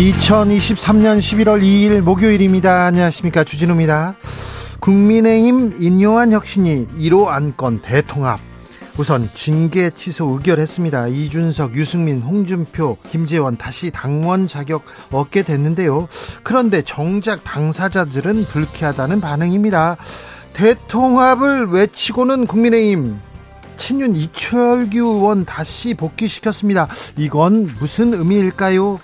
2023년 11월 2일 목요일입니다. 안녕하십니까. 주진우입니다. 국민의힘 인요한 혁신이 1호 안건 대통합. 우선 징계 취소 의결했습니다. 이준석, 유승민, 홍준표, 김재원 다시 당원 자격 얻게 됐는데요. 그런데 정작 당사자들은 불쾌하다는 반응입니다. 대통합을 외치고는 국민의힘 친윤 이철규 의원 다시 복귀시켰습니다. 이건 무슨 의미일까요?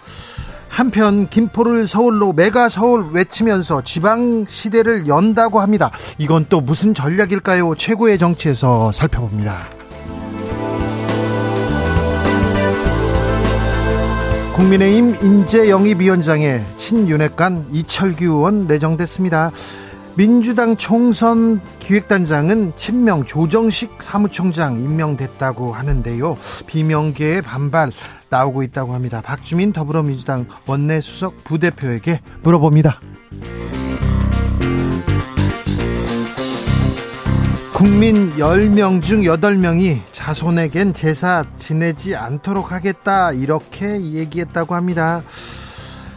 한편 김포를 서울로 메가 서울 외치면서 지방 시대를 연다고 합니다. 이건 또 무슨 전략일까요? 최고의 정치에서 살펴봅니다. 국민의힘 인재영입위원장에 친윤핵관 이철규 의원 내정됐습니다. 민주당 총선 기획단장은 친명 조정식 사무총장 임명됐다고 하는데요. 비명계의 반발 나오고 있다고 합니다. 박주민 더불어민주당 원내 수석 부대표에게 물어봅니다. 국민 10명 중 8명이 자손에겐 제사 지내지 않도록 하겠다 이렇게 얘기했다고 합니다.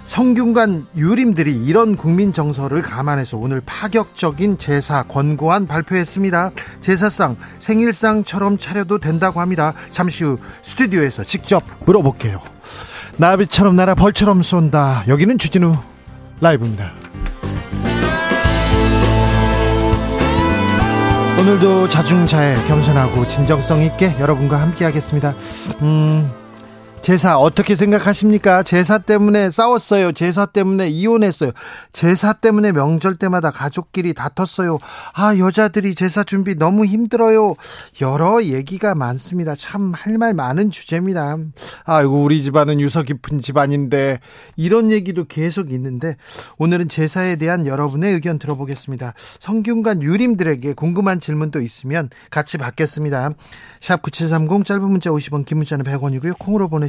성균관 유림들이 이런 국민 정서를 감안해서 오늘 파격적인 제사 권고안 발표했습니다. 제사상 생일상처럼 차려도 된다고 합니다. 잠시 후 스튜디오에서 직접 물어볼게요. 나비처럼 날아 벌처럼 쏜다. 여기는 주진우 라이브입니다. 오늘도 자중자애 겸손하고 진정성 있게 여러분과 함께 하겠습니다. 음, 제사 어떻게 생각하십니까? 제사 때문에 싸웠어요. 제사 때문에 이혼했어요. 제사 때문에 명절 때마다 가족끼리 다퉜어요. 아, 여자들이 제사 준비 너무 힘들어요. 여러 얘기가 많습니다. 참 할 말 많은 주제입니다. 아이고, 우리 집안은 유서 깊은 집안인데 이런 얘기도 계속 있는데 오늘은 제사에 대한 여러분의 의견 들어보겠습니다. 성균관 유림들에게 궁금한 질문도 있으면 같이 받겠습니다. 샵 9730 짧은 문자 50원 긴 문자는 100원이고요. 콩으로 보내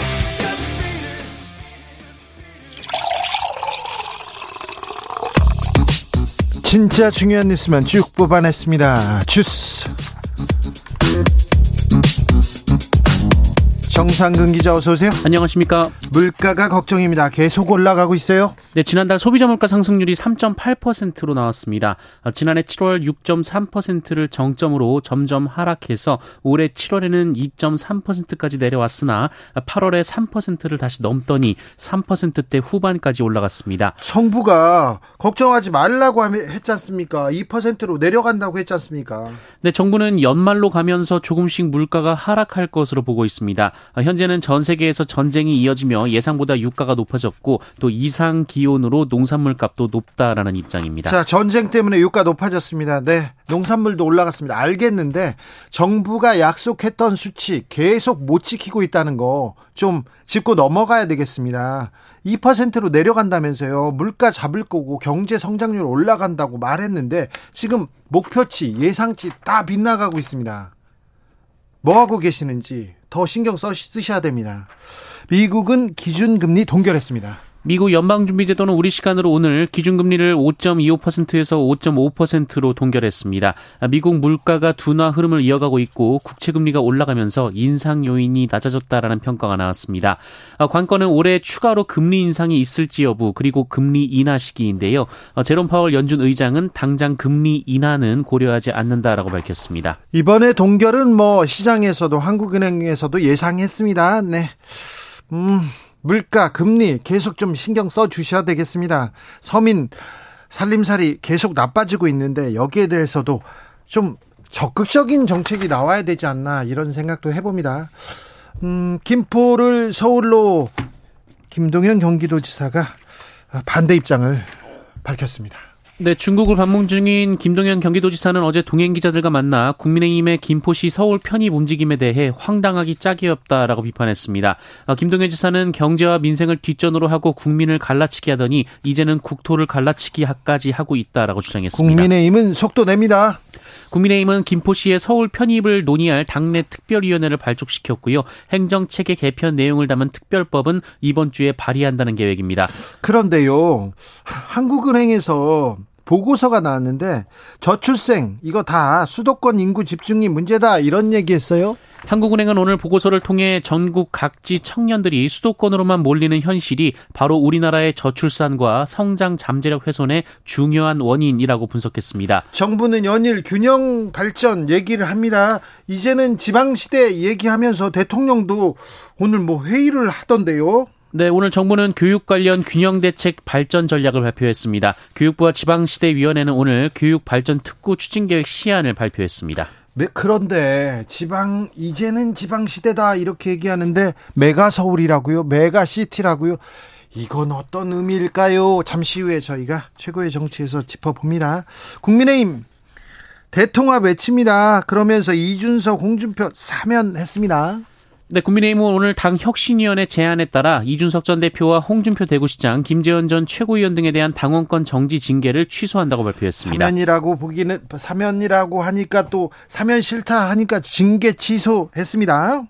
진짜 중요한 뉴스만 쭉 뽑아냈습니다. 주스. 정상근 기자 어서 오세요. 안녕하십니까. 물가가 걱정입니다. 계속 올라가고 있어요. 네, 지난달 소비자 물가 상승률이 3.8%로 나왔습니다. 어, 지난해 7월 6.3%를 정점으로 점점 하락해서 올해 7월에는 2.3%까지 내려왔으나 8월에 3%를 다시 넘더니 3%대 후반까지 올라갔습니다. 정부가 걱정하지 말라고 했지 않습니까? 2%로 내려간다고 했지 않습니까? 네, 정부는 연말로 가면서 조금씩 물가가 하락할 것으로 보고 있습니다. 어, 현재는 전 세계에서 전쟁이 이어지며 예상보다 유가가 높아졌고 또 이상 기온으로 농산물 값도 높다라는 입장입니다. 자, 전쟁 때문에 유가 높아졌습니다. 네. 농산물도 올라갔습니다. 알겠는데 정부가 약속했던 수치 계속 못 지키고 있다는 거 좀 짚고 넘어가야 되겠습니다. 2%로 내려간다면서요. 물가 잡을 거고 경제 성장률 올라간다고 말했는데 지금 목표치, 예상치 다 빗나가고 있습니다. 뭐 하고 계시는지 더 신경 써 쓰셔야 됩니다. 미국은 기준금리 동결했습니다. 미국 연방준비제도는 우리 시간으로 오늘 기준금리를 5.25%에서 5.5%로 동결했습니다. 미국 물가가 둔화 흐름을 이어가고 있고 국채금리가 올라가면서 인상 요인이 낮아졌다라는 평가가 나왔습니다. 관건은 올해 추가로 금리 인상이 있을지 여부 그리고 금리 인하 시기인데요. 제롬 파월 연준 의장은 당장 금리 인하는 고려하지 않는다라고 밝혔습니다. 이번에 동결은 뭐 시장에서도 한국은행에서도 예상했습니다. 네. 음. 물가, 금리 계속 좀 신경 써 주셔야 되겠습니다. 서민 살림살이 계속 나빠지고 있는데 여기에 대해서도 좀 적극적인 정책이 나와야 되지 않나 이런 생각도 해봅니다. 음, 김포를 서울로 김동연 경기도지사가 반대 입장을 밝혔습니다. 네, 중국을 방문 중인 김동연 경기도지사는 어제 동행 기자들과 만나 국민의힘의 김포시 서울 편입 움직임에 대해 황당하기 짝이 없다라고 비판했습니다. 어, 김동연 지사는 경제와 민생을 뒷전으로 하고 국민을 갈라치기 하더니 이제는 국토를 갈라치기까지 하고 있다라고 주장했습니다. 국민의힘은 속도 냅니다. 국민의힘은 김포시의 서울 편입을 논의할 당내 특별위원회를 발족시켰고요. 행정체계 개편 내용을 담은 특별법은 이번 주에 발의한다는 계획입니다. 그런데요, 한국은행에서 보고서가 나왔는데 저출생 이거 다 수도권 인구 집중이 문제다 이런 얘기했어요. 한국은행은 오늘 보고서를 통해 전국 각지 청년들이 수도권으로만 몰리는 현실이 바로 우리나라의 저출산과 성장 잠재력 훼손의 중요한 원인이라고 분석했습니다. 정부는 연일 균형 발전 얘기를 합니다. 이제는 지방시대 얘기하면서 대통령도 오늘 뭐 회의를 하던데요. 네, 오늘 정부는 교육 관련 균형 대책 발전 전략을 발표했습니다. 교육부와 지방시대위원회는 오늘 교육 발전 특구 추진 계획 시안을 발표했습니다. 네, 그런데 지방 이제는 지방 시대다 이렇게 얘기하는데 메가 서울이라고요? 메가 시티라고요? 이건 어떤 의미일까요? 잠시 후에 저희가 최고의 정치에서 짚어봅니다. 국민의힘 대통합 외칩니다. 그러면서 이준석, 홍준표 사면했습니다. 네, 국민의힘은 오늘 당 혁신위원회 제안에 따라 이준석 전 대표와 홍준표 대구시장, 김재원 전 최고위원 등에 대한 당원권 정지 징계를 취소한다고 발표했습니다. 사면이라고 보기는 사면이라고 하니까 또 사면 싫다 하니까 징계 취소했습니다.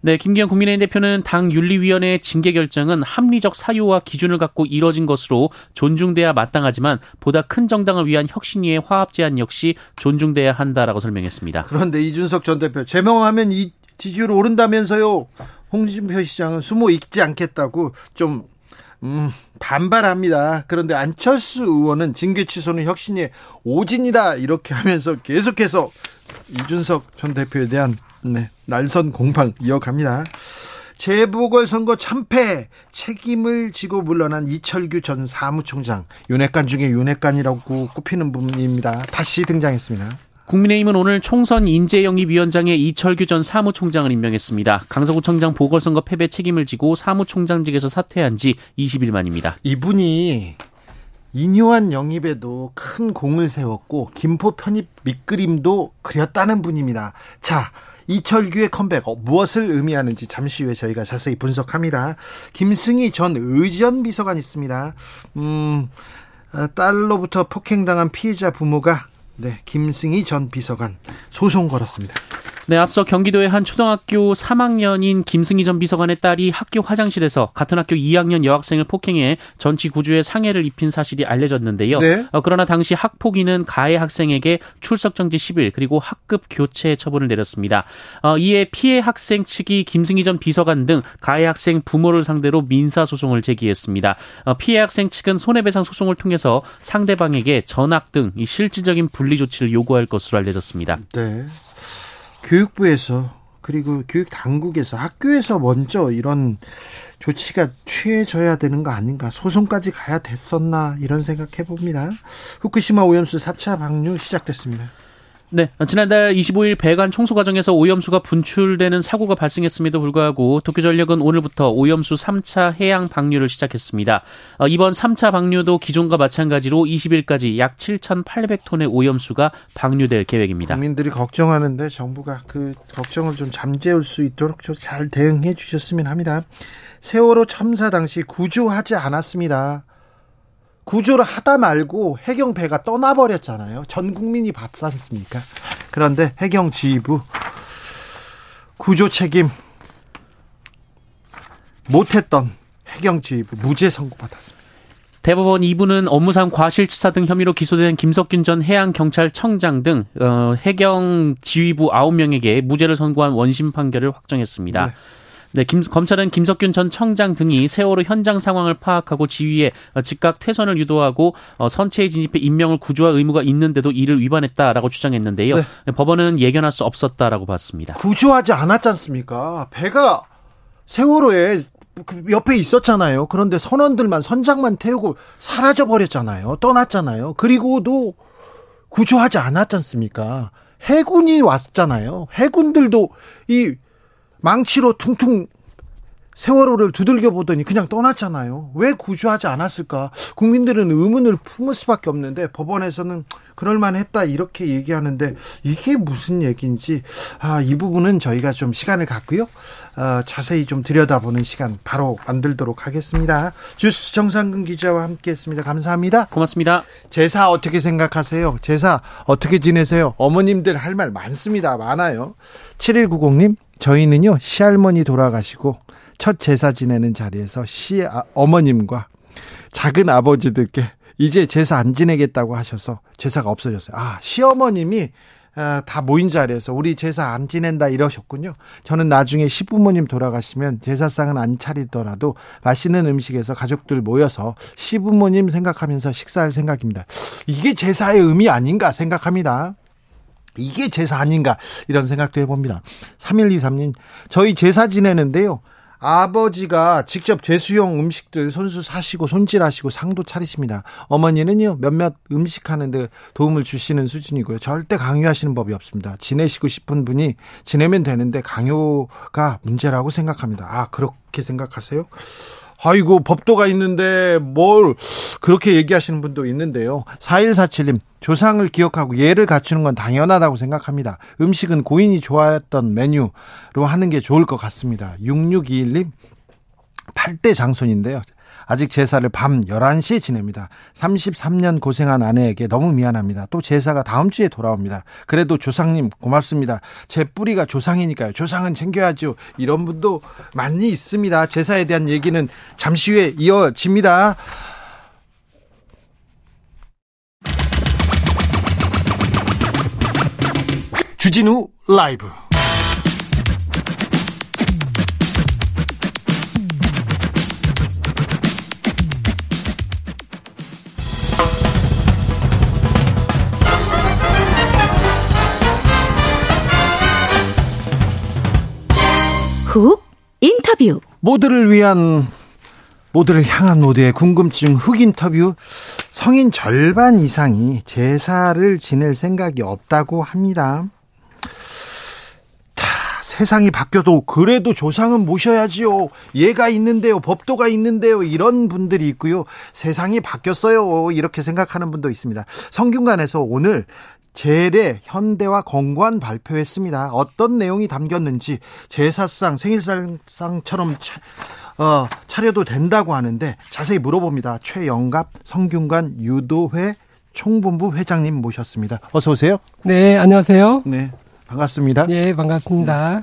네, 김기현 국민의힘 대표는 당 윤리위원회의 징계 결정은 합리적 사유와 기준을 갖고 이뤄진 것으로 존중돼야 마땅하지만 보다 큰 정당을 위한 혁신위의 화합 제안 역시 존중돼야 한다라고 설명했습니다. 그런데 이준석 전 대표 제명하면 이 지지율 오른다면서요. 홍준표 시장은 숨어 있지 않겠다고 좀 음, 반발합니다. 그런데 안철수 의원은 징계 취소는 혁신의 오진이다 이렇게 하면서 계속해서 이준석 전 대표에 대한 네, 날선 공방 이어갑니다. 재보궐선거 참패 책임을 지고 물러난 이철규 전 사무총장 윤핵관 중에 윤핵관이라고 꼽히는 분입니다. 다시 등장했습니다. 국민의힘은 오늘 총선 인재영입위원장에 이철규 전 사무총장을 임명했습니다. 강서구청장 보궐선거 패배 책임을 지고 사무총장직에서 사퇴한 지 20일 만입니다. 이분이 인요한 영입에도 큰 공을 세웠고 김포 편입 밑그림도 그렸다는 분입니다. 자, 이철규의 컴백 어, 무엇을 의미하는지 잠시 후에 저희가 자세히 분석합니다. 김승희 전 의전 비서관 있습니다. 음, 어, 딸로부터 폭행당한 피해자 부모가 네, 김승희 전 비서관 소송 걸었습니다. 네, 앞서 경기도의 한 초등학교 3학년인 김승희 전 비서관의 딸이 학교 화장실에서 같은 학교 2학년 여학생을 폭행해 전치 9주의 상해를 입힌 사실이 알려졌는데요. 네. 어, 그러나 당시 학폭위는 가해 학생에게 출석 정지 10일 그리고 학급 교체 처분을 내렸습니다. 어, 이에 피해 학생 측이 김승희 전 비서관 등 가해 학생 부모를 상대로 민사 소송을 제기했습니다. 어, 피해 학생 측은 손해배상 소송을 통해서 상대방에게 전학 등 실질적인 분리 조치를 요구할 것으로 알려졌습니다. 네. 교육부에서 그리고 교육 당국에서 학교에서 먼저 이런 조치가 취해져야 되는 거 아닌가 소송까지 가야 됐었나 이런 생각해 봅니다. 후쿠시마 오염수 4차 방류 시작됐습니다. 네, 지난달 25일 배관 청소 과정에서 오염수가 분출되는 사고가 발생했음에도 불구하고 도쿄전력은 오늘부터 오염수 3차 해양 방류를 시작했습니다. 어, 이번 3차 방류도 기존과 마찬가지로 20일까지 약 7,800톤의 오염수가 방류될 계획입니다. 국민들이 걱정하는데 정부가 그 걱정을 좀 잠재울 수 있도록 잘 대응해 주셨으면 합니다. 세월호 참사 당시 구조하지 않았습니다. 구조를 하다 말고 해경 배가 떠나버렸잖아요. 전 국민이 봤지 않습니까? 그런데 해경 지휘부 구조 책임 못했던 해경 지휘부 무죄 선고받았습니다. 대법원 2부는 업무상 과실치사 등 혐의로 기소된 김석균 전 해양경찰청장 등 어, 해경 지휘부 9명에게 무죄를 선고한 원심 판결을 확정했습니다. 네. 네, 김, 검찰은 김석균 전 청장 등이 세월호 현장 상황을 파악하고 지휘에 즉각 퇴선을 유도하고 어, 선체에 진입해 인명을 구조할 의무가 있는데도 이를 위반했다라고 주장했는데요. 네. 법원은 예견할 수 없었다라고 봤습니다. 구조하지 않았지 않습니까? 배가 세월호에 그 옆에 있었잖아요. 그런데 선원들만 선장만 태우고 사라져 버렸잖아요. 떠났잖아요. 그리고도 구조하지 않았지 않습니까? 해군이 왔잖아요. 해군들도 이 망치로 퉁퉁 세월호를 두들겨 보더니 그냥 떠났잖아요. 왜 구조하지 않았을까? 국민들은 의문을 품을 수밖에 없는데 법원에서는 그럴만했다 이렇게 얘기하는데 이게 무슨 얘기인지 아, 이 부분은 저희가 좀 시간을 갖고요. 어, 자세히 좀 들여다보는 시간 바로 만들도록 하겠습니다. 주스 정상근 기자와 함께했습니다. 감사합니다. 고맙습니다. 제사 어떻게 생각하세요? 제사 어떻게 지내세요? 어머님들 할 말 많습니다. 많아요. 7190님 저희는요 시할머니 돌아가시고 첫 제사 지내는 자리에서 시 아, 어머님과 작은 아버지들께 이제 제사 안 지내겠다고 하셔서 제사가 없어졌어요. 아, 시어머님이 아, 다 모인 자리에서 우리 제사 안 지낸다 이러셨군요. 저는 나중에 시부모님 돌아가시면 제사상은 안 차리더라도 맛있는 음식에서 가족들 모여서 시부모님 생각하면서 식사할 생각입니다. 이게 제사의 의미 아닌가 생각합니다. 이게 제사 아닌가 이런 생각도 해봅니다. 3123님, 저희 제사 지내는데요. 아버지가 직접 제수용 음식들 손수 사시고 손질하시고 상도 차리십니다. 어머니는요 몇몇 음식 하는데 도움을 주시는 수준이고요. 절대 강요하시는 법이 없습니다. 지내시고 싶은 분이 지내면 되는데 강요가 문제라고 생각합니다. 아 그렇게 생각하세요? 아이고 법도가 있는데 뭘 그렇게 얘기하시는 분도 있는데요. 4147님 조상을 기억하고 예를 갖추는 건 당연하다고 생각합니다. 음식은 고인이 좋아했던 메뉴로 하는 게 좋을 것 같습니다. 6621님 8대 장손인데요. 아직 제사를 밤 11시에 지냅니다. 33년 고생한 아내에게 너무 미안합니다. 또 제사가 다음 주에 돌아옵니다. 그래도 조상님 고맙습니다. 제 뿌리가 조상이니까요. 조상은 챙겨야죠. 이런 분도 많이 있습니다. 제사에 대한 얘기는 잠시 후에 이어집니다. 주진우 라이브 훅 인터뷰 모두를 위한 모두를 향한 모두의 궁금증 흑 인터뷰 성인 절반 이상이 제사를 지낼 생각이 없다고 합니다. 자, 세상이 바뀌어도 그래도 조상은 모셔야지요. 예가 있는데요. 법도가 있는데요. 이런 분들이 있고요. 세상이 바뀌었어요. 이렇게 생각하는 분도 있습니다. 성균관에서 오늘 제례 현대화 건관 발표했습니다. 어떤 내용이 담겼는지 제사상 생일상처럼 차, 어, 차려도 된다고 하는데 자세히 물어봅니다. 최영갑 성균관 유도회 총본부 회장님 모셨습니다. 어서 오세요. 네, 안녕하세요. 네, 반갑습니다. 네, 반갑습니다.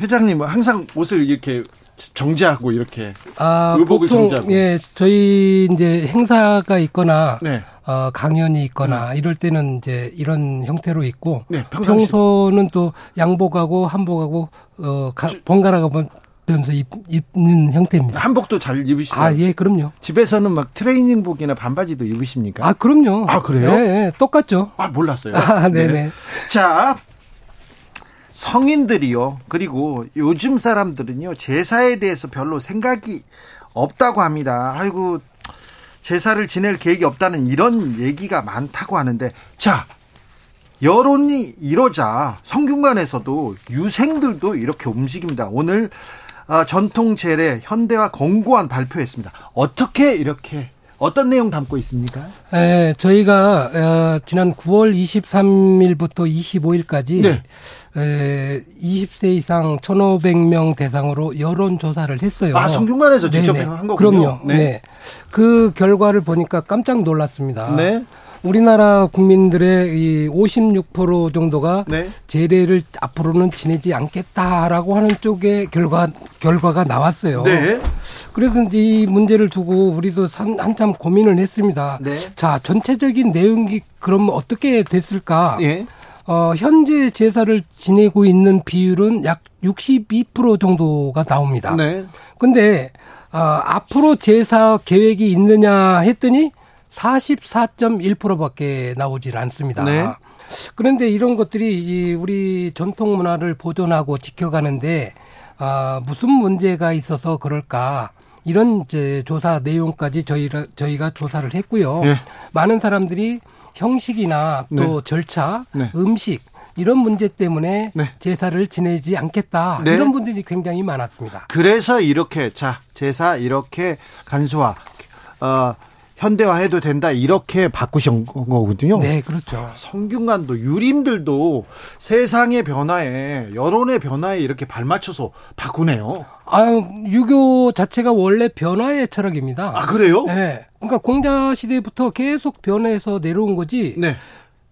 회장님은 항상 옷을 이렇게 정제하고 이렇게 아, 의복을 보통 정제하고. 예, 저희 이제 행사가 있거나 네. 어, 강연이 있거나 네. 이럴 때는 이제 이런 형태로 있고 네, 평소는 또 양복하고 한복하고 어 가, 번갈아 가 면서 입는 형태입니다. 한복도 잘 입으시나요? 아, 예, 그럼요. 집에서는 막 트레이닝복이나 반바지도 입으십니까? 아, 그럼요. 아, 그래요? 네, 네 똑같죠. 아, 몰랐어요. 아, 네네. 네. 자, 성인들이요. 그리고 요즘 사람들은요. 제사에 대해서 별로 생각이 없다고 합니다. 아이고 제사를 지낼 계획이 없다는 이런 얘기가 많다고 하는데 자 여론이 이러자 성균관에서도 유생들도 이렇게 움직입니다. 오늘 어, 전통 제례 현대화 권고안 발표했습니다. 어떻게 이렇게 어떤 내용 담고 있습니까? 네, 저희가 어, 지난 9월 23일부터 25일까지 네. 에, 20세 이상 1,500명 대상으로 여론 조사를 했어요. 아, 성균관에서 직접 네네. 한 거군요. 그럼요. 네. 네. 그 결과를 보니까 깜짝 놀랐습니다. 네. 우리나라 국민들의 이 56% 정도가 네. 제례를 앞으로는 지내지 않겠다라고 하는 쪽의 결과 결과가 나왔어요. 네. 그래서 이제 이 문제를 두고 우리도 한, 한참 고민을 했습니다. 네. 자, 전체적인 내용이 그럼 어떻게 됐을까? 예. 어, 현재 제사를 지내고 있는 비율은 약 62% 정도가 나옵니다. 네. 근데 어, 앞으로 제사 계획이 있느냐 했더니 44.1%밖에 나오질 않습니다. 네. 그런데 이런 것들이 우리 전통 문화를 보존하고 지켜가는데 아, 무슨 문제가 있어서 그럴까? 이런 이제 조사 내용까지 저희가 저희가 조사를 했고요. 네. 많은 사람들이 형식이나 또 네. 절차, 네. 음식 이런 문제 때문에 네. 제사를 지내지 않겠다 네. 이런 분들이 굉장히 많았습니다. 그래서 이렇게 자 제사 이렇게 간소화 어, 현대화해도 된다 이렇게 바꾸신 거거든요. 네, 그렇죠. 성균관도 유림들도 세상의 변화에 여론의 변화에 이렇게 발맞춰서 바꾸네요. 아, 유교 자체가 원래 변화의 철학입니다. 아, 그래요? 네. 그러니까 공자 시대부터 계속 변해서 내려온 거지. 네.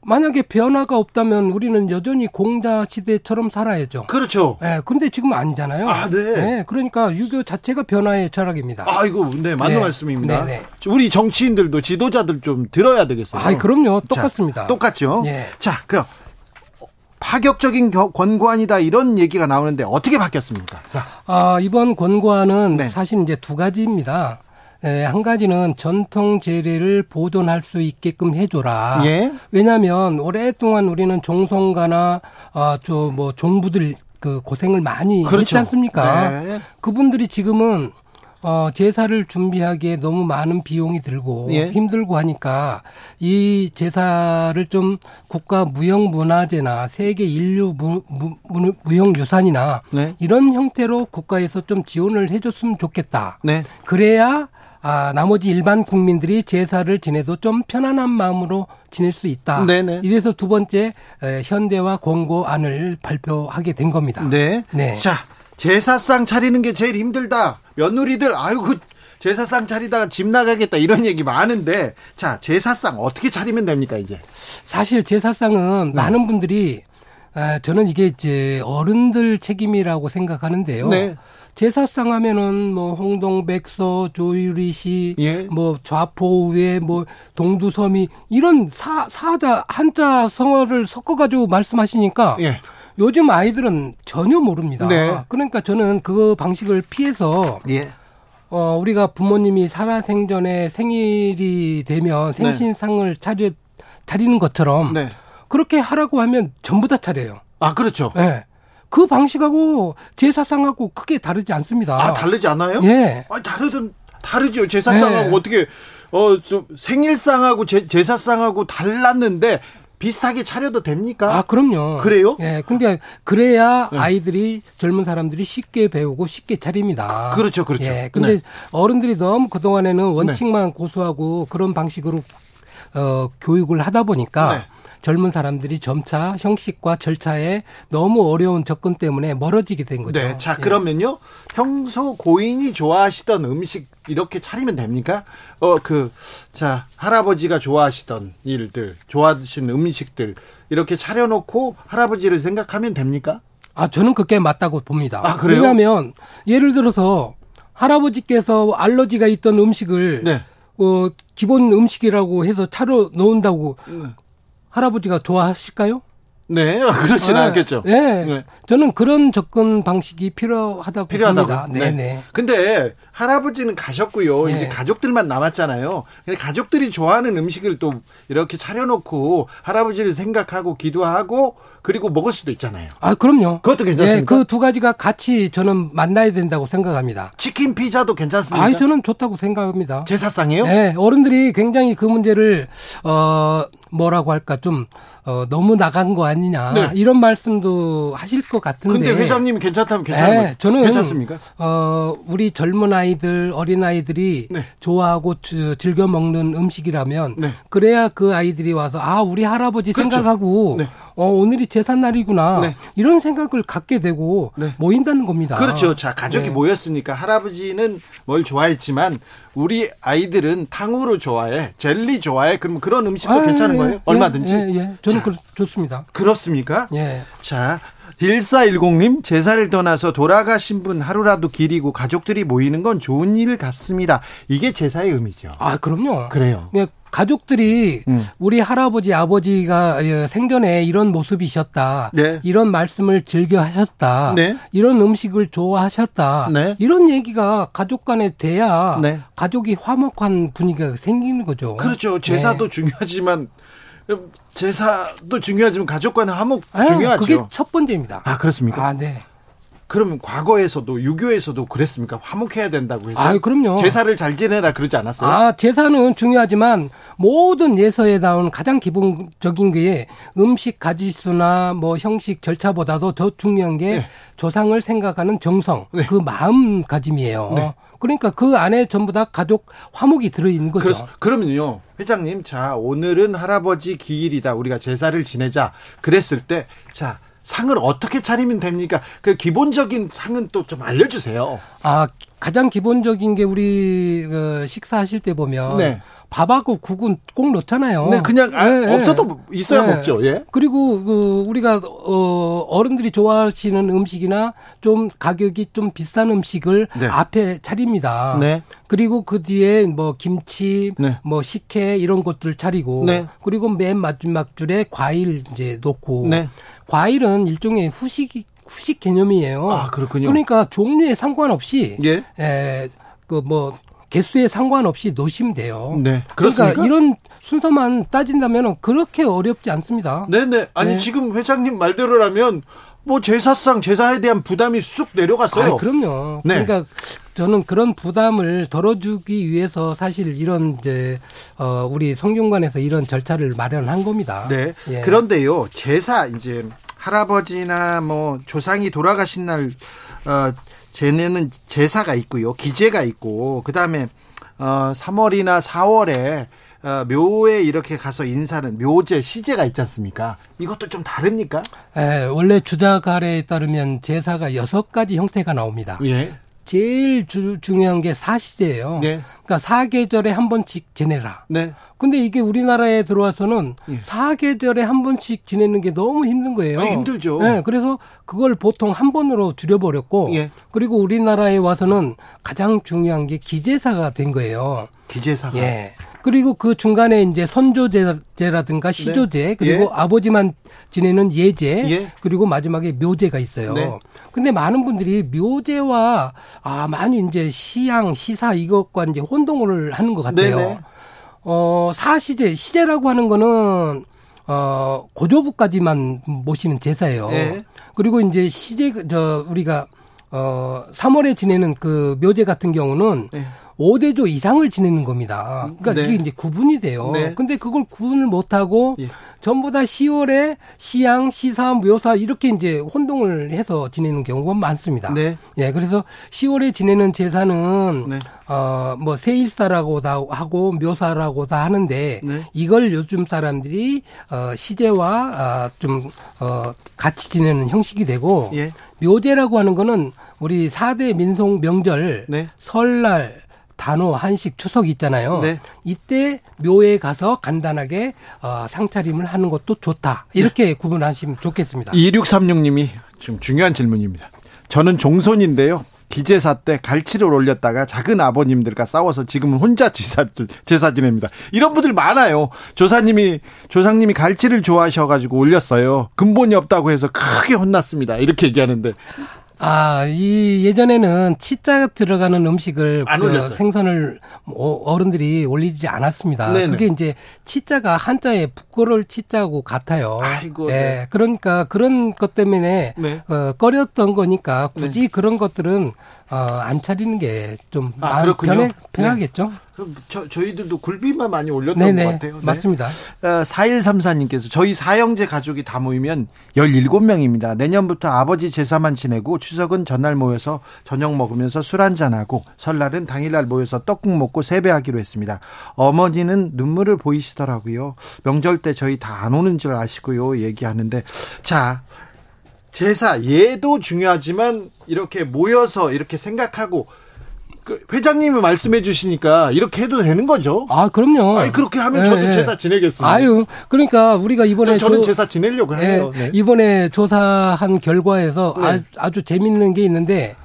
만약에 변화가 없다면 우리는 여전히 공자 시대처럼 살아야죠. 그렇죠. 예, 네, 근데 지금 아니잖아요. 아, 네. 네. 그러니까 유교 자체가 변화의 철학입니다. 아, 이거 네, 맞는 네. 말씀입니다. 네, 네. 우리 정치인들도 지도자들 좀 들어야 되겠어요. 아, 그럼요. 똑같습니다. 자, 똑같죠. 예. 자, 그 파격적인 권고안이다 이런 얘기가 나오는데 어떻게 바뀌었습니까? 자. 아, 이번 권고안은 네. 사실 이제 두 가지입니다. 예, 한 가지는 전통 재래를 보존할 수 있게끔 해줘라. 예? 왜냐하면 오랫동안 우리는 종성가나 아, 저뭐 종부들 그 고생을 많이 그렇죠. 했지 않습니까? 네. 그분들이 지금은 어, 제사를 준비하기에 너무 많은 비용이 들고 예. 힘들고 하니까 이 제사를 좀 국가 무형문화재나 세계 인류 무, 무, 무형유산이나 네. 이런 형태로 국가에서 좀 지원을 해줬으면 좋겠다. 네. 그래야 아, 나머지 일반 국민들이 제사를 지내도 좀 편안한 마음으로 지낼 수 있다. 네네. 이래서 두 번째 에, 현대화 권고안을 발표하게 된 겁니다. 네. 네. 자, 제사상 차리는 게 제일 힘들다. 며느리들 아이고 제사상 차리다가 집 나가겠다 이런 얘기 많은데 자 제사상 어떻게 차리면 됩니까 이제? 사실 제사상은 네. 많은 분들이 아, 저는 이게 이제 어른들 책임이라고 생각하는데요. 네. 제사상 하면은 뭐 홍동백서, 조유리 씨, 예. 뭐 좌포우에 뭐 동두섬이 이런 사 사자 한자 성어를 섞어 가지고 말씀하시니까 예. 요즘 아이들은 전혀 모릅니다. 네. 그러니까 저는 그 방식을 피해서 예. 어 우리가 부모님이 살아생전에 생일이 되면 네. 생신상을 네. 차려 차리는 것처럼 네. 그렇게 하라고 하면 전부 다 차려요. 아 그렇죠. 네. 그 방식하고 제사상하고 크게 다르지 않습니다. 아, 다르지 않아요? 예. 아, 다르든 다르죠. 제사상하고 예. 어떻게 어, 좀 생일상하고 제, 제사상하고 달랐는데 비슷하게 차려도 됩니까? 아, 그럼요. 그래요? 예. 근데 그래야 네. 아이들이 젊은 사람들이 쉽게 배우고 쉽게 차립니다. 그, 렇죠 그렇죠. 예. 근데 네. 어른들이 너무 그동안에는 원칙만 네. 고수하고 그런 방식으로 어, 교육을 하다 보니까 네. 젊은 사람들이 점차 형식과 절차에 너무 어려운 접근 때문에 멀어지게 된 거죠. 네. 자, 예. 그러면요. 평소 고인이 좋아하시던 음식 이렇게 차리면 됩니까? 어, 그, 자, 할아버지가 좋아하시던 일들, 좋아하시는 음식들, 이렇게 차려놓고 할아버지를 생각하면 됩니까? 아, 저는 그게 맞다고 봅니다. 아, 그래요? 왜냐하면, 예를 들어서, 할아버지께서 알러지가 있던 음식을, 네. 어, 기본 음식이라고 해서 차려 놓은다고 네. 할아버지가 좋아하실까요? 네, 그렇지는 아, 않겠죠. 네. 네. 저는 그런 접근 방식이 필요하다고 필요하다고. 봅니다. 네, 네. 네. 근데 할아버지는 가셨고요. 네. 이제 가족들만 남았잖아요. 근데 가족들이 좋아하는 음식을 또 이렇게 차려놓고 할아버지를 생각하고 기도하고 그리고 먹을 수도 있잖아요. 아, 그럼요. 그것도 괜찮습니까? 네, 그 두 가지가 같이 저는 만나야 된다고 생각합니다. 치킨 피자도 괜찮습니까? 아, 저는 좋다고 생각합니다. 제사상이요? 네, 어른들이 굉장히 그 문제를 어 뭐라고 할까 좀 어, 너무 나간 거 아니냐 네. 이런 말씀도 하실 것 같은데. 근데 회장님이 괜찮다면 괜찮은 네, 저는 괜찮습니까? 어 우리 젊은 아이들 어린 아이들이 네. 좋아하고 즐겨 먹는 음식이라면 네. 그래야 그 아이들이 와서 아 우리 할아버지 그렇죠. 생각하고 네. 어, 오늘이 제삿 날이구나. 네. 이런 생각을 갖게 되고 네. 모인다는 겁니다. 그렇죠. 자, 가족이 네. 모였으니까 할아버지는 뭘 좋아했지만 우리 아이들은 탕후루 좋아해, 젤리 좋아해. 그러면 그런 음식도 아, 괜찮은 예, 거예요? 예, 얼마든지. 예, 예. 저는 자, 그, 좋습니다. 그렇습니까? 예. 자, 1410님, 제사를 떠나서 돌아가신 분 하루라도 기리고 가족들이 모이는 건 좋은 일 같습니다. 이게 제사의 의미죠. 아, 그럼요. 그래요. 네, 가족들이 음. 우리 할아버지, 아버지가 예, 생전에 이런 모습이셨다. 네. 이런 말씀을 즐겨 하셨다. 네. 이런 음식을 좋아하셨다. 네. 이런 얘기가 가족 간에 돼야 네. 가족이 화목한 분위기가 생기는 거죠. 그렇죠. 제사도 네. 중요하지만 제사도 중요하지만 가족과는 화목 아, 중요하죠. 그게 첫 번째입니다. 아 그렇습니까? 아 네. 그러면 과거에서도 유교에서도 그랬습니까? 화목해야 된다고 해서. 아, 그럼요. 제사를 잘 지내라 그러지 않았어요? 아, 제사는 중요하지만 모든 예서에 나온 가장 기본적인 게 음식 가지수나 뭐 형식 절차보다도 더 중요한 게 네. 조상을 생각하는 정성, 네. 그 마음가짐이에요. 네. 그러니까 그 안에 전부 다 가족 화목이 들어있는 거죠. 그래서, 그러면요, 회장님, 자 오늘은 할아버지 기일이다. 우리가 제사를 지내자. 그랬을 때, 자 상을 어떻게 차리면 됩니까? 그 기본적인 상은 또 좀 알려주세요. 아 가장 기본적인 게 우리 그 식사하실 때 보면 네. 밥하고 국은 꼭 넣잖아요. 네, 그냥 아, 네, 없어도 있어야 네. 먹죠. 예. 그리고 그 우리가 어 어른들이 좋아하시는 음식이나 좀 가격이 좀 비싼 음식을 네. 앞에 차립니다. 네. 그리고 그 뒤에 뭐 김치, 네. 뭐 식혜 이런 것들 차리고 네. 그리고 맨 마지막 줄에 과일 이제 놓고 과일은 일종의 후식 후식 개념이에요. 아, 그렇군요. 그러니까 종류에 상관없이 예. 에, 그뭐 개수에 상관없이 놓으시면 돼요. 네. 그러니까 그렇습니까? 그러니까 이런 순서만 따진다면 그렇게 어렵지 않습니다. 네네. 네. 아니 네. 지금 회장님 말대로라면 뭐 제사상 제사에 대한 부담이 쑥 내려갔어요. 아, 그럼요. 네. 그러니까 저는 그런 부담을 덜어주기 위해서 사실 이런 이제 어 우리 성균관에서 이런 절차를 마련한 겁니다. 네. 예. 그런데요 제사 이제 할아버지나 뭐 조상이 돌아가신 날 어, 쟤네는 제사가 있고요. 기제가 있고 그다음에 어 3월이나 4월에 어, 묘에 이렇게 가서 인사는 묘제, 시제가 있지 않습니까? 이것도 좀 다릅니까? 예, 원래 주자가래에 따르면 제사가 여섯 가지 형태가 나옵니다. 예. 제일 주, 중요한 게 사시제예요. 네. 그러니까 사계절에 한 번씩 지내라. 네. 근데 이게 우리나라에 들어와서는 예. 사계절에 한 번씩 지내는 게 너무 힘든 거예요. 아, 힘들죠. 네, 그래서 그걸 보통 한 번으로 줄여버렸고, 예. 그리고 우리나라에 와서는 가장 중요한 게 기제사가 된 거예요. 기제사가. 예. 그리고 그 중간에 이제 선조제라든가 네. 시조제 네. 그리고 예. 아버지만 지내는 예제 예. 그리고 마지막에 묘제가 있어요. 네. 근데 많은 분들이 묘제와 아 많이 이제 시양 시사 이것과 이제 혼동을 하는 것 같아요. 네네. 어 사시제 시제라고 하는 거는 어 고조부까지만 모시는 제사예요. 네. 그리고 이제 시제 저 우리가 어 3월에 지내는 그 묘제 같은 경우는 네. 5대조 이상을 지내는 겁니다. 그러니까 네. 이게 이제 구분이 돼요. 네. 근데 그걸 구분을 못 하고 예. 전부 다 10월에 시양, 시사, 묘사 이렇게 이제 혼동을 해서 지내는 경우가 많습니다. 네. 예, 그래서 10월에 지내는 제사는 네. 어뭐 세일사라고 다 하고 묘사라고 다 하는데 네. 이걸 요즘 사람들이 어 시제와 어좀어 어, 같이 지내는 형식이 되고 예. 묘제라고 하는 거는 우리 4대 민속 명절 네. 설날 단오, 한식, 추석 있잖아요. 네. 이때 묘에 가서 간단하게 어, 상차림을 하는 것도 좋다. 이렇게 네. 구분하시면 좋겠습니다. 2636님이 지금 중요한 질문입니다. 저는 종손인데요. 기제사 때 갈치를 올렸다가 작은 아버님들과 싸워서 지금은 혼자 제사, 제사 지냅니다. 이런 분들 많아요. 조사님이, 조상님이 갈치를 좋아하셔가지고 올렸어요. 근본이 없다고 해서 크게 혼났습니다. 이렇게 얘기하는데 아, 이 예전에는 치자 들어가는 음식을 그 생선을 뭐 어른들이 올리지 않았습니다. 네네. 그게 이제 치자가 한자에 부끄러울 치자고 같아요. 아이고. 예. 네. 그러니까 그런 것 때문에 네. 어, 꺼렸던 거니까 굳이 네. 그런 것들은 어, 안 차리는 게좀 아, 편해, 편하 겠죠. 저, 저희들도 굴비만 많이 올렸던 네네, 것 같아요. 네. 맞습니다. 어, 4134님께서 저희 사형제 가족이 다 모이면 17명입니다. 내년부터 아버지 제사만 지내고 추석은 전날 모여서 저녁 먹으면서 술 한잔하고 설날은 당일날 모여서 떡국 먹고 세배하기로 했습니다. 어머니는 눈물을 보이시더라고요. 명절 때 저희 다 안 오는 줄 아시고요. 얘기하는데 자 제사 예도 중요하지만 이렇게 모여서 이렇게 생각하고 그 회장님이 말씀해 주시니까 이렇게 해도 되는 거죠? 아, 그럼요. 아니, 그렇게 하면 저도 네, 제사 지내겠습니다. 아유, 그러니까 우리가 이번에. 저는 조, 제사 지내려고 해요. 네, 네. 이번에 조사한 결과에서 네. 아주, 아주 재밌는 게 있는데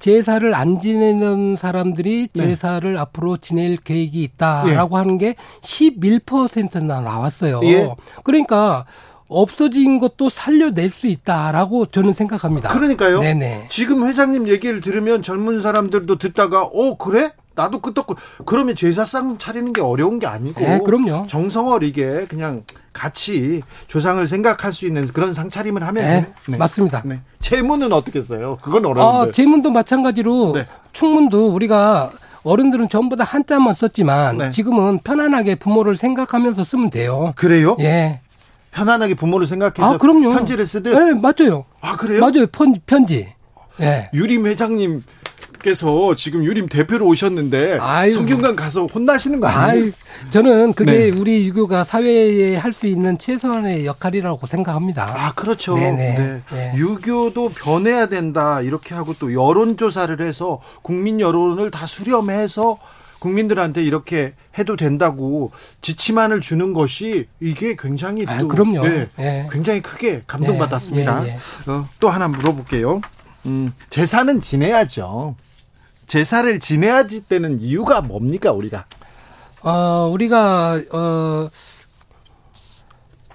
제사를 안 지내는 사람들이 네. 제사를 앞으로 지낼 계획이 있다라고 예. 하는 게 11%나 나왔어요. 예. 그러니까 없어진 것도 살려낼 수 있다라고 저는 생각합니다. 그러니까요. 네네. 지금 회장님 얘기를 들으면 젊은 사람들도 듣다가 어 그래? 나도 끄떡고 그러면 제사상 차리는 게 어려운 게 아니고 네, 그럼요. 정성어리게 그냥 같이 조상을 생각할 수 있는 그런 상차림을 하면 네, 네. 맞습니다. 네. 제문은 어떻게 써요? 그건 어려운데. 아, 제문도 마찬가지로 네. 충문도 우리가 어른들은 전부 다 한자만 썼지만 네. 지금은 편안하게 부모를 생각하면서 쓰면 돼요. 그래요? 예. 편안하게 부모를 생각해서 아, 그럼요. 편지를 쓰듯. 네, 맞아요. 아, 그래요? 맞아요. 편, 편지. 예. 유림 회장님 께서 지금 유림 대표로 오셨는데 아유, 성균관 가서 혼나시는 거 아니에요? 아유, 저는 그게 네. 우리 유교가 사회에 할 수 있는 최소한의 역할이라고 생각합니다. 아 그렇죠. 네. 네. 유교도 변해야 된다 이렇게 하고 또 여론 조사를 해서 국민 여론을 다 수렴해서 국민들한테 이렇게 해도 된다고 지침안을 주는 것이 이게 굉장히 아, 또 그럼요. 네, 네. 굉장히 크게 감동받았습니다. 네, 어, 또 하나 물어볼게요. 음, 제사는 지내야죠. 제사를 지내야 되는 이유가 뭡니까 우리가? 어, 우리가 어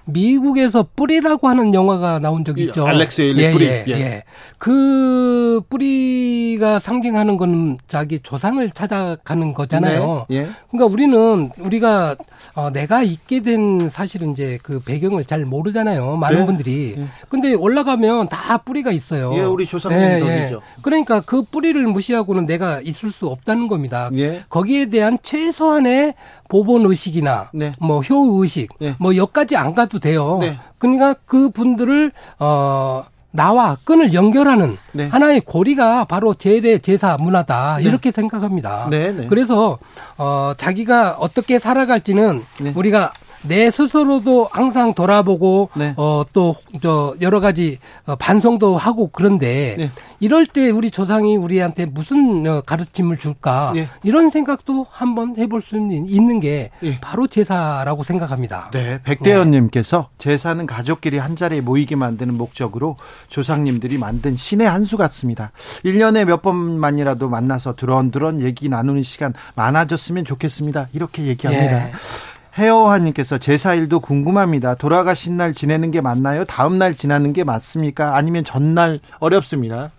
미국에서 뿌리라고 하는 영화가 나온 적이 있죠. 알렉스 예, 뿌리. 예, 예. 예. 그 뿌리가 상징하는 건 자기 조상을 찾아가는 거잖아요. 네, 예. 그러니까 우리는 우리가 어, 내가 있게 된 사실은 이제 그 배경을 잘 모르잖아요. 많은 네. 분들이. 예. 근데 올라가면 다 뿌리가 있어요. 예, 우리 조상님 덕이죠. 예, 그러니까 그 뿌리를 무시하고는 내가 있을 수 없다는 겁니다. 거기에 대한 최소한의 보본 의식이나 네. 뭐효 의식 네. 뭐 여기까지 안 가도 돼요. 네. 그러니까 그 분들을 어 나와 끈을 연결하는 네. 하나의 고리가 바로 제대 제사 문화다 네. 이렇게 생각합니다. 네, 그래서 어 자기가 어떻게 살아갈지는 우리가 내 스스로도 항상 돌아보고 네. 어또 저 여러 가지 어, 반성도 하고 그런데 네. 이럴 때 우리 조상이 우리한테 무슨 어, 가르침을 줄까 네. 이런 생각도 한번 해볼 수 있는 게 예. 바로 제사라고 생각합니다. 네, 백대현님께서 제사는 가족끼리 한 자리에 모이게 만드는 목적으로 조상님들이 만든 신의 한 수 같습니다. 1년에 몇 번만이라도 만나서 드런드런 얘기 나누는 시간 많아졌으면 좋겠습니다. 이렇게 얘기합니다. 예. 해어환님께서 제사일도 궁금합니다. 돌아가신 날 지내는 게 맞나요? 다음 날 지나는 게 맞습니까? 아니면 전날 어렵습니다.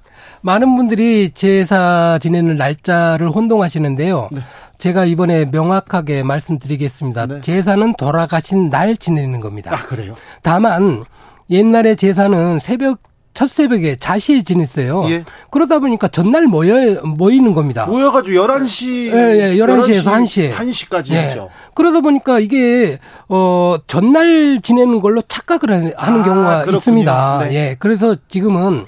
많은 분들이 제사 지내는 날짜를 혼동하시는데요. 네. 제가 이번에 명확하게 말씀드리겠습니다. 네. 제사는 돌아가신 날 지내는 겁니다. 아, 그래요? 다만 옛날에 제사는 새벽 첫 새벽에 자시에 지냈어요. 예. 그러다 보니까 전날 모여, 모이는 겁니다. 모여가지고 11시. 예, 예, 11시에서 1시. 1시까지 예. 했죠. 그러다 보니까 이게, 어, 전날 지내는 걸로 착각을 하는 아, 경우가 그렇군요. 있습니다. 네. 예. 그래서 지금은,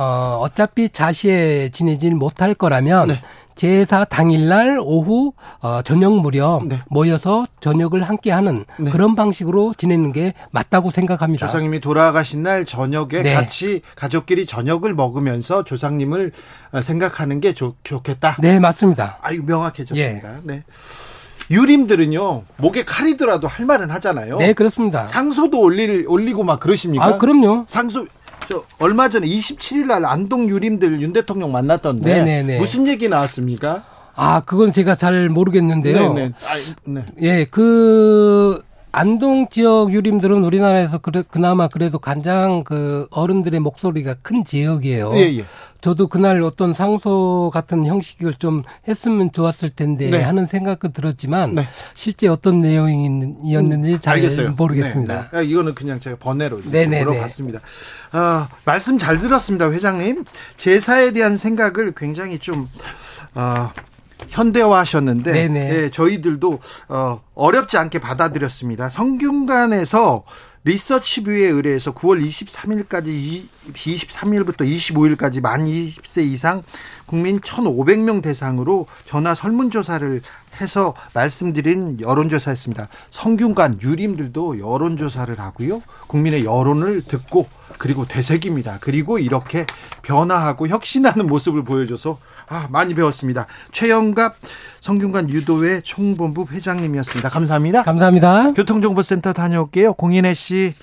어, 어차피 자시에 지내질 못할 거라면, 네. 제사 당일날 오후 어, 저녁 무렵 네. 모여서 저녁을 함께 하는 네. 그런 방식으로 지내는 게 맞다고 생각합니다. 조상님이 돌아가신 날 저녁에 네. 같이 가족끼리 저녁을 먹으면서 조상님을 어, 생각하는 게 좋, 좋겠다. 네, 맞습니다. 아유 명확해졌습니다. 예. 네. 유림들은요 목에 칼이더라도 할 말은 하잖아요. 네 그렇습니다. 상소도 올릴 올리고 막 그러십니까? 아 그럼요. 상소 저 얼마 전에 27일 날 안동 유림들 윤 대통령 만났던데 네네네. 무슨 얘기 나왔습니까? 아, 그건 제가 잘 모르겠는데요. 네네. 아, 네. 예, 그 안동 지역 유림들은 우리나라에서 그래, 그나마 그래도 가장 그 어른들의 목소리가 큰 지역이에요. 예, 예. 저도 그날 어떤 상소 같은 형식을 좀 했으면 좋았을 텐데 네. 하는 생각도 들었지만 네. 실제 어떤 내용이었는지 음, 잘 알겠어요. 모르겠습니다. 네, 네. 이거는 그냥 제가 번외로 물어봤습니다. 어, 말씀 잘 들었습니다, 회장님. 제사에 대한 생각을 굉장히 좀 어, 현대화하셨는데 네, 저희들도 어, 어렵지 않게 받아들였습니다. 성균관에서 리서치뷰에 의뢰해서 9월 23일까지 23일부터 25일까지 만 20세 이상 국민 1,500명 대상으로 전화 설문조사를 해서 말씀드린 여론조사였습니다. 성균관 유림들도 여론조사를 하고요. 국민의 여론을 듣고 그리고 되새깁니다. 그리고 이렇게 변화하고 혁신하는 모습을 보여줘서 아, 많이 배웠습니다. 최영갑 성균관 유도회 총본부 회장님이었습니다. 감사합니다. 감사합니다. 교통정보센터 다녀올게요. 공인혜 씨.